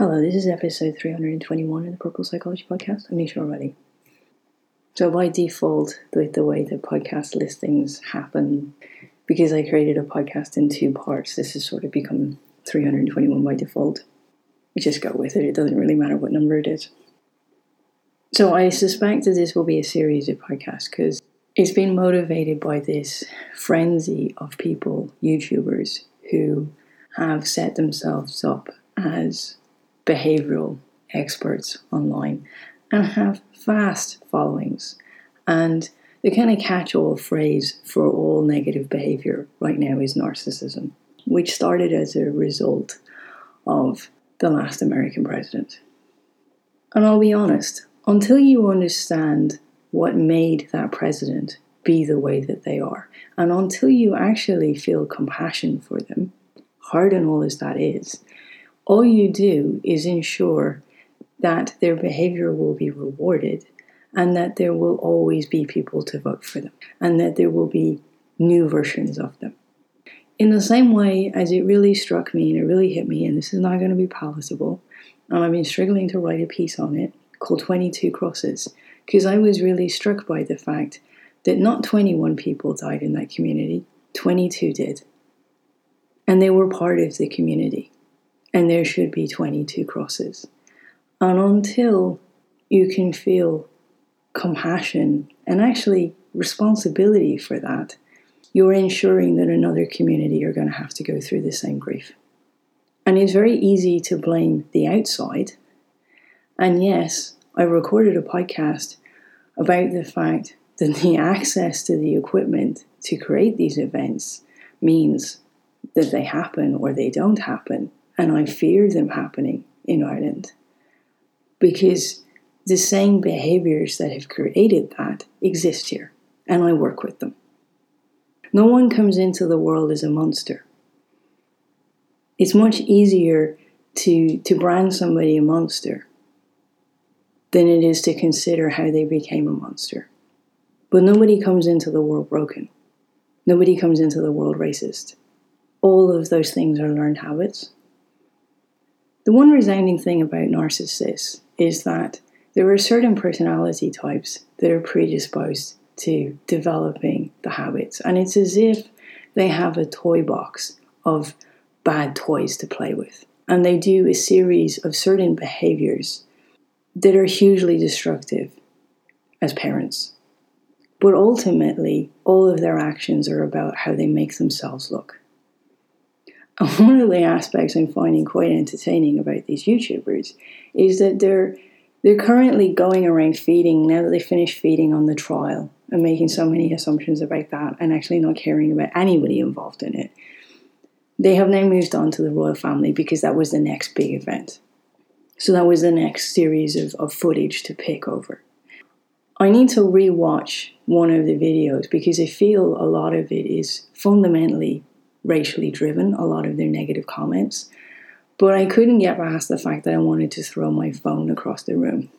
Hello, this is episode 321 of the Purple Psychology Podcast. I'm Nisha already. So, by default, with the way the podcast listings happen, because I created a podcast in two parts, this has sort of become 321 by default. We just go with it, it doesn't really matter what number it is. So, I suspect that this will be a series of podcasts because it's been motivated by this frenzy of people, YouTubers, who have set themselves up as behavioral experts online and have vast followings. And the kind of catch all phrase for all negative behavior right now is narcissism, which started as a result of the last American president. And I'll be honest, until you understand what made that president be the way that they are, and until you actually feel compassion for them, hard and all as that is, all you do is ensure that their behavior will be rewarded and that there will always be people to vote for them and that there will be new versions of them. In the same way as it really struck me and it really hit me, and this is not going to be palatable, and I've been struggling to write a piece on it called 22 Crosses, because I was really struck by the fact that not 21 people died in that community, 22 did. And they were part of the community and there should be 22 crosses. And until you can feel compassion and actually responsibility for that, you're ensuring that another community are going to have to go through the same grief. And it's very easy to blame the outside. And yes, I recorded a podcast about the fact that the access to the equipment to create these events means that they happen or they don't happen and I fear them happening in Ireland because the same behaviors that have created that exist here, and I work with them. No one comes into the world as a monster. It's much easier to, to brand somebody a monster than it is to consider how they became a monster. But nobody comes into the world broken. Nobody comes into the world racist. All of those things are learned habits. The one resounding thing about narcissists is that there are certain personality types that are predisposed to developing the habits, and it's as if they have a toy box of bad toys to play with. And they do a series of certain behaviors that are hugely destructive as parents. But ultimately, all of their actions are about how they make themselves look. one of the aspects I'm finding quite entertaining about these YouTubers is that they're they're currently going around feeding now that they finished feeding on the trial and making so many assumptions about that and actually not caring about anybody involved in it. They have now moved on to the royal family because that was the next big event. So that was the next series of, of footage to pick over. I need to rewatch one of the videos because I feel a lot of it is fundamentally racially driven, a lot of their negative comments. But I couldn't get past the fact that I wanted to throw my phone across the room.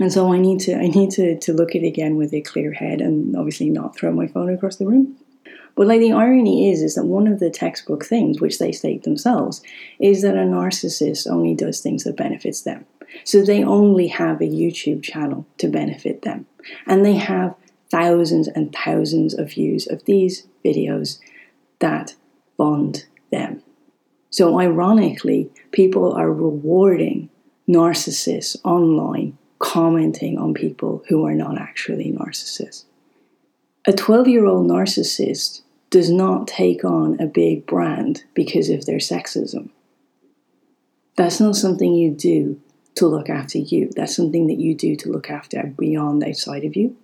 And so I need to I need to, to look at it again with a clear head and obviously not throw my phone across the room. But like the irony is is that one of the textbook things, which they state themselves, is that a narcissist only does things that benefits them. So they only have a YouTube channel to benefit them. And they have thousands and thousands of views of these videos that bond them. So, ironically, people are rewarding narcissists online, commenting on people who are not actually narcissists. A 12 year old narcissist does not take on a big brand because of their sexism. That's not something you do to look after you. That's something that you do to look after beyond outside of you.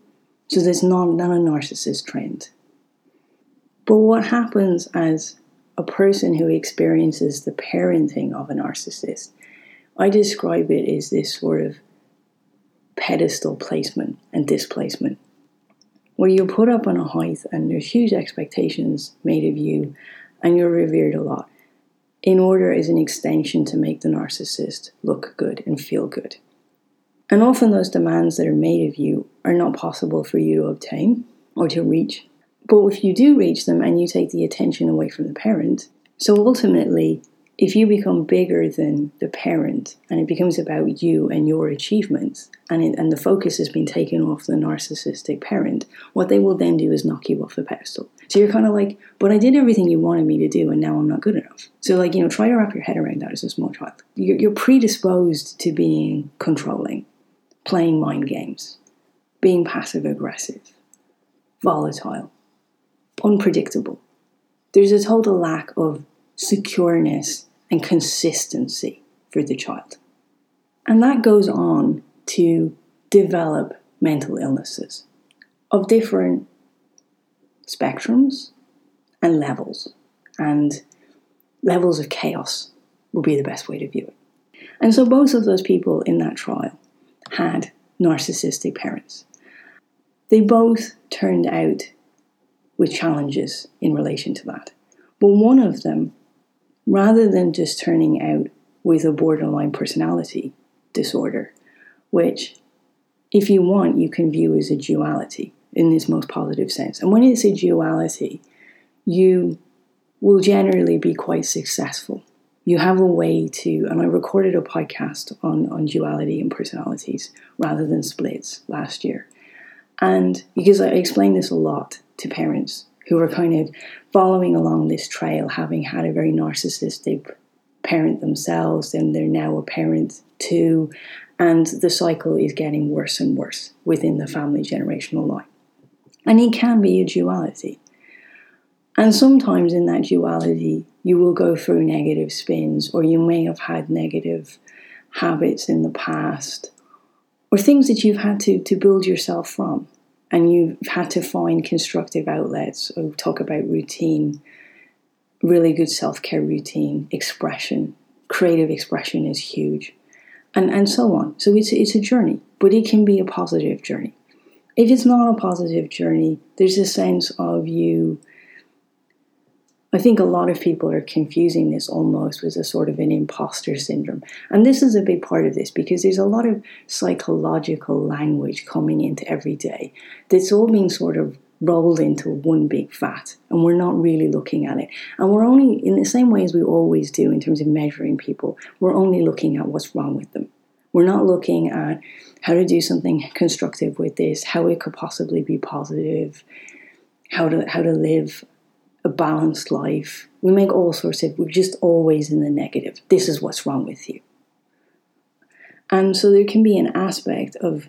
So there's not, not a narcissist trend. But what happens as a person who experiences the parenting of a narcissist, I describe it as this sort of pedestal placement and displacement, where you're put up on a height and there's huge expectations made of you and you're revered a lot in order as an extension to make the narcissist look good and feel good. And often those demands that are made of you are not possible for you to obtain or to reach but if you do reach them and you take the attention away from the parent, so ultimately, if you become bigger than the parent and it becomes about you and your achievements and, it, and the focus has been taken off the narcissistic parent what they will then do is knock you off the pedestal. So you're kind of like but i did everything you wanted me to do and now i'm not good enough. So like you know try to wrap your head around that as a small child. You're, you're predisposed to being controlling playing mind games being passive aggressive volatile unpredictable there's a total lack of secureness and consistency for the child. And that goes on to develop mental illnesses of different spectrums and levels. And levels of chaos would be the best way to view it. And so both of those people in that trial had narcissistic parents. They both turned out with challenges in relation to that. But one of them rather than just turning out with a borderline personality disorder, which, if you want, you can view as a duality in this most positive sense. And when it's a duality, you will generally be quite successful. You have a way to, and I recorded a podcast on, on duality and personalities rather than splits last year. And because I explain this a lot to parents who are kind of following along this trail, having had a very narcissistic parent themselves, and they're now a parent too, and the cycle is getting worse and worse within the family generational line. And it can be a duality. And sometimes in that duality, you will go through negative spins, or you may have had negative habits in the past, or things that you've had to, to build yourself from and you've had to find constructive outlets or talk about routine, really good self care routine, expression, creative expression is huge, and, and so on. So it's, it's a journey, but it can be a positive journey. If it's not a positive journey, there's a sense of you I think a lot of people are confusing this almost with a sort of an imposter syndrome. And this is a big part of this because there's a lot of psychological language coming into every day that's all being sort of rolled into one big fat and we're not really looking at it. And we're only, in the same way as we always do in terms of measuring people, we're only looking at what's wrong with them. We're not looking at how to do something constructive with this, how it could possibly be positive, how to how to live a balanced life. We make all sorts of, we're just always in the negative. This is what's wrong with you. And so there can be an aspect of,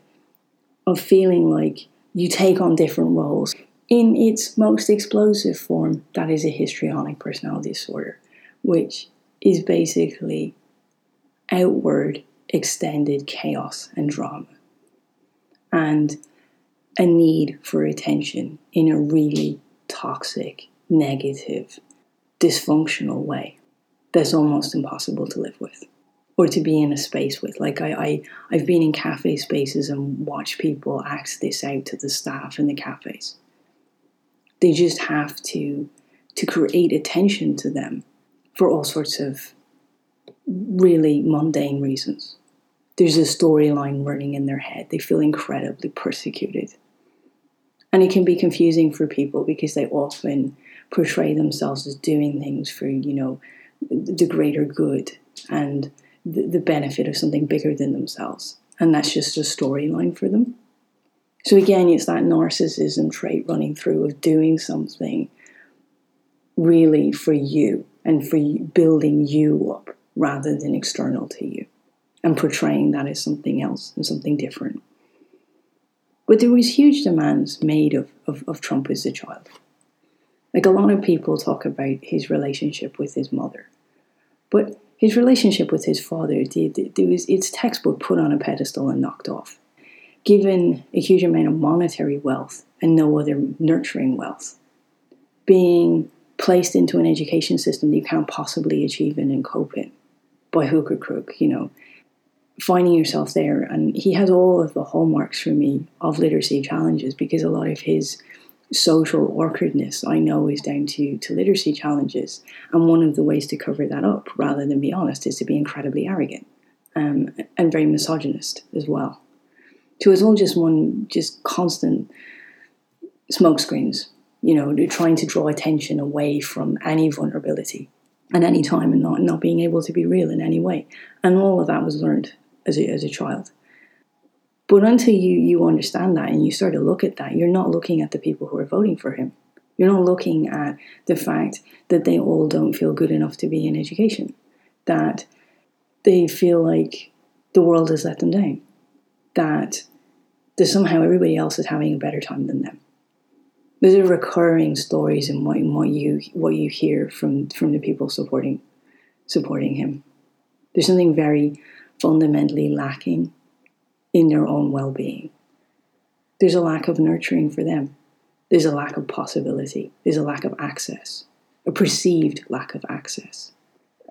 of feeling like you take on different roles. In its most explosive form, that is a histrionic personality disorder, which is basically outward extended chaos and drama and a need for attention in a really toxic negative, dysfunctional way that's almost impossible to live with or to be in a space with. Like I, I I've been in cafe spaces and watched people act this out to the staff in the cafes. They just have to to create attention to them for all sorts of really mundane reasons. There's a storyline running in their head. They feel incredibly persecuted. And it can be confusing for people because they often portray themselves as doing things for, you know, the greater good and the, the benefit of something bigger than themselves. And that's just a storyline for them. So again, it's that narcissism trait running through of doing something really for you and for building you up rather than external to you and portraying that as something else and something different. But there was huge demands made of, of, of Trump as a child. Like a lot of people talk about his relationship with his mother, but his relationship with his father, its textbook put on a pedestal and knocked off. Given a huge amount of monetary wealth and no other nurturing wealth, being placed into an education system that you can't possibly achieve in and cope in by hook or crook, you know, finding yourself there. And he has all of the hallmarks for me of literacy challenges because a lot of his social awkwardness I know is down to, to literacy challenges. And one of the ways to cover that up, rather than be honest, is to be incredibly arrogant um, and very misogynist as well. So it's all just one, just constant smokescreens, you know, trying to draw attention away from any vulnerability at any time and not, not being able to be real in any way. And all of that was learned as a, as a child. But until you, you understand that and you start to look at that, you're not looking at the people who are voting for him. You're not looking at the fact that they all don't feel good enough to be in education, that they feel like the world has let them down, that, somehow everybody else is having a better time than them there's a recurring stories in what, in what you what you hear from from the people supporting supporting him. There's something very fundamentally lacking in their own well-being. There's a lack of nurturing for them. There's a lack of possibility. There's a lack of access, a perceived lack of access.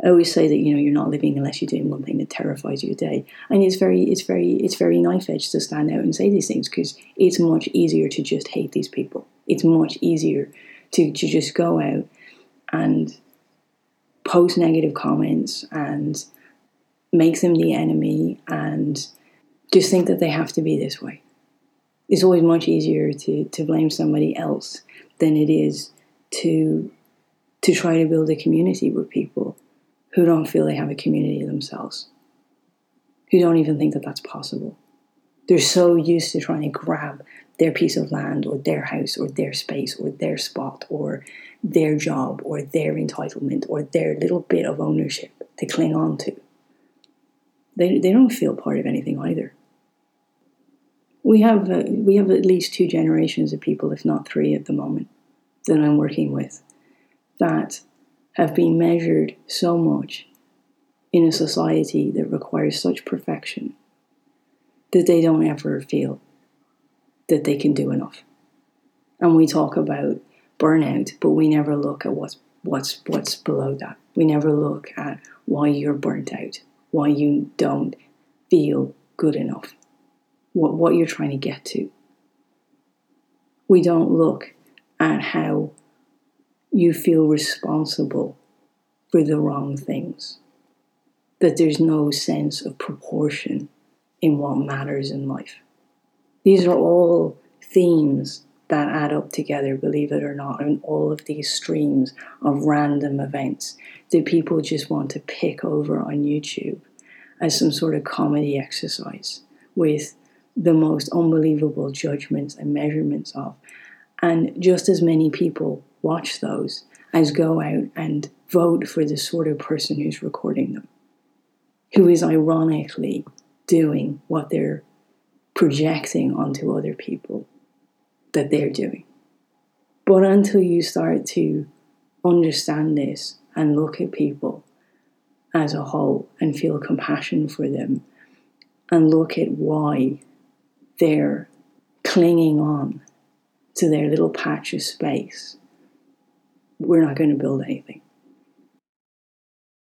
I always say that you know you're not living unless you're doing one thing that terrifies you a day, and it's very it's very it's very knife edge to stand out and say these things because it's much easier to just hate these people. It's much easier to to just go out and post negative comments and make them the enemy and just think that they have to be this way. It's always much easier to to blame somebody else than it is to to try to build a community with people who don't feel they have a community themselves, who don't even think that that's possible. They're so used to trying to grab their piece of land or their house or their space or their spot or their job or their entitlement or their little bit of ownership to cling on to. They, they don't feel part of anything either. We have, uh, we have at least two generations of people, if not three at the moment, that I'm working with that have been measured so much in a society that requires such perfection that they don't ever feel that they can do enough. And we talk about burnout, but we never look at what's what's what's below that. We never look at why you're burnt out, why you don't feel good enough, what what you're trying to get to. We don't look at how you feel responsible for the wrong things. That there's no sense of proportion in what matters in life. These are all themes that add up together, believe it or not, in all of these streams of random events that people just want to pick over on YouTube as some sort of comedy exercise with the most unbelievable judgments and measurements of. And just as many people watch those as go out and vote for the sort of person who's recording them, who is ironically doing what they're projecting onto other people that they're doing. But until you start to understand this and look at people as a whole and feel compassion for them and look at why they're clinging on to their little patch of space we're not going to build anything.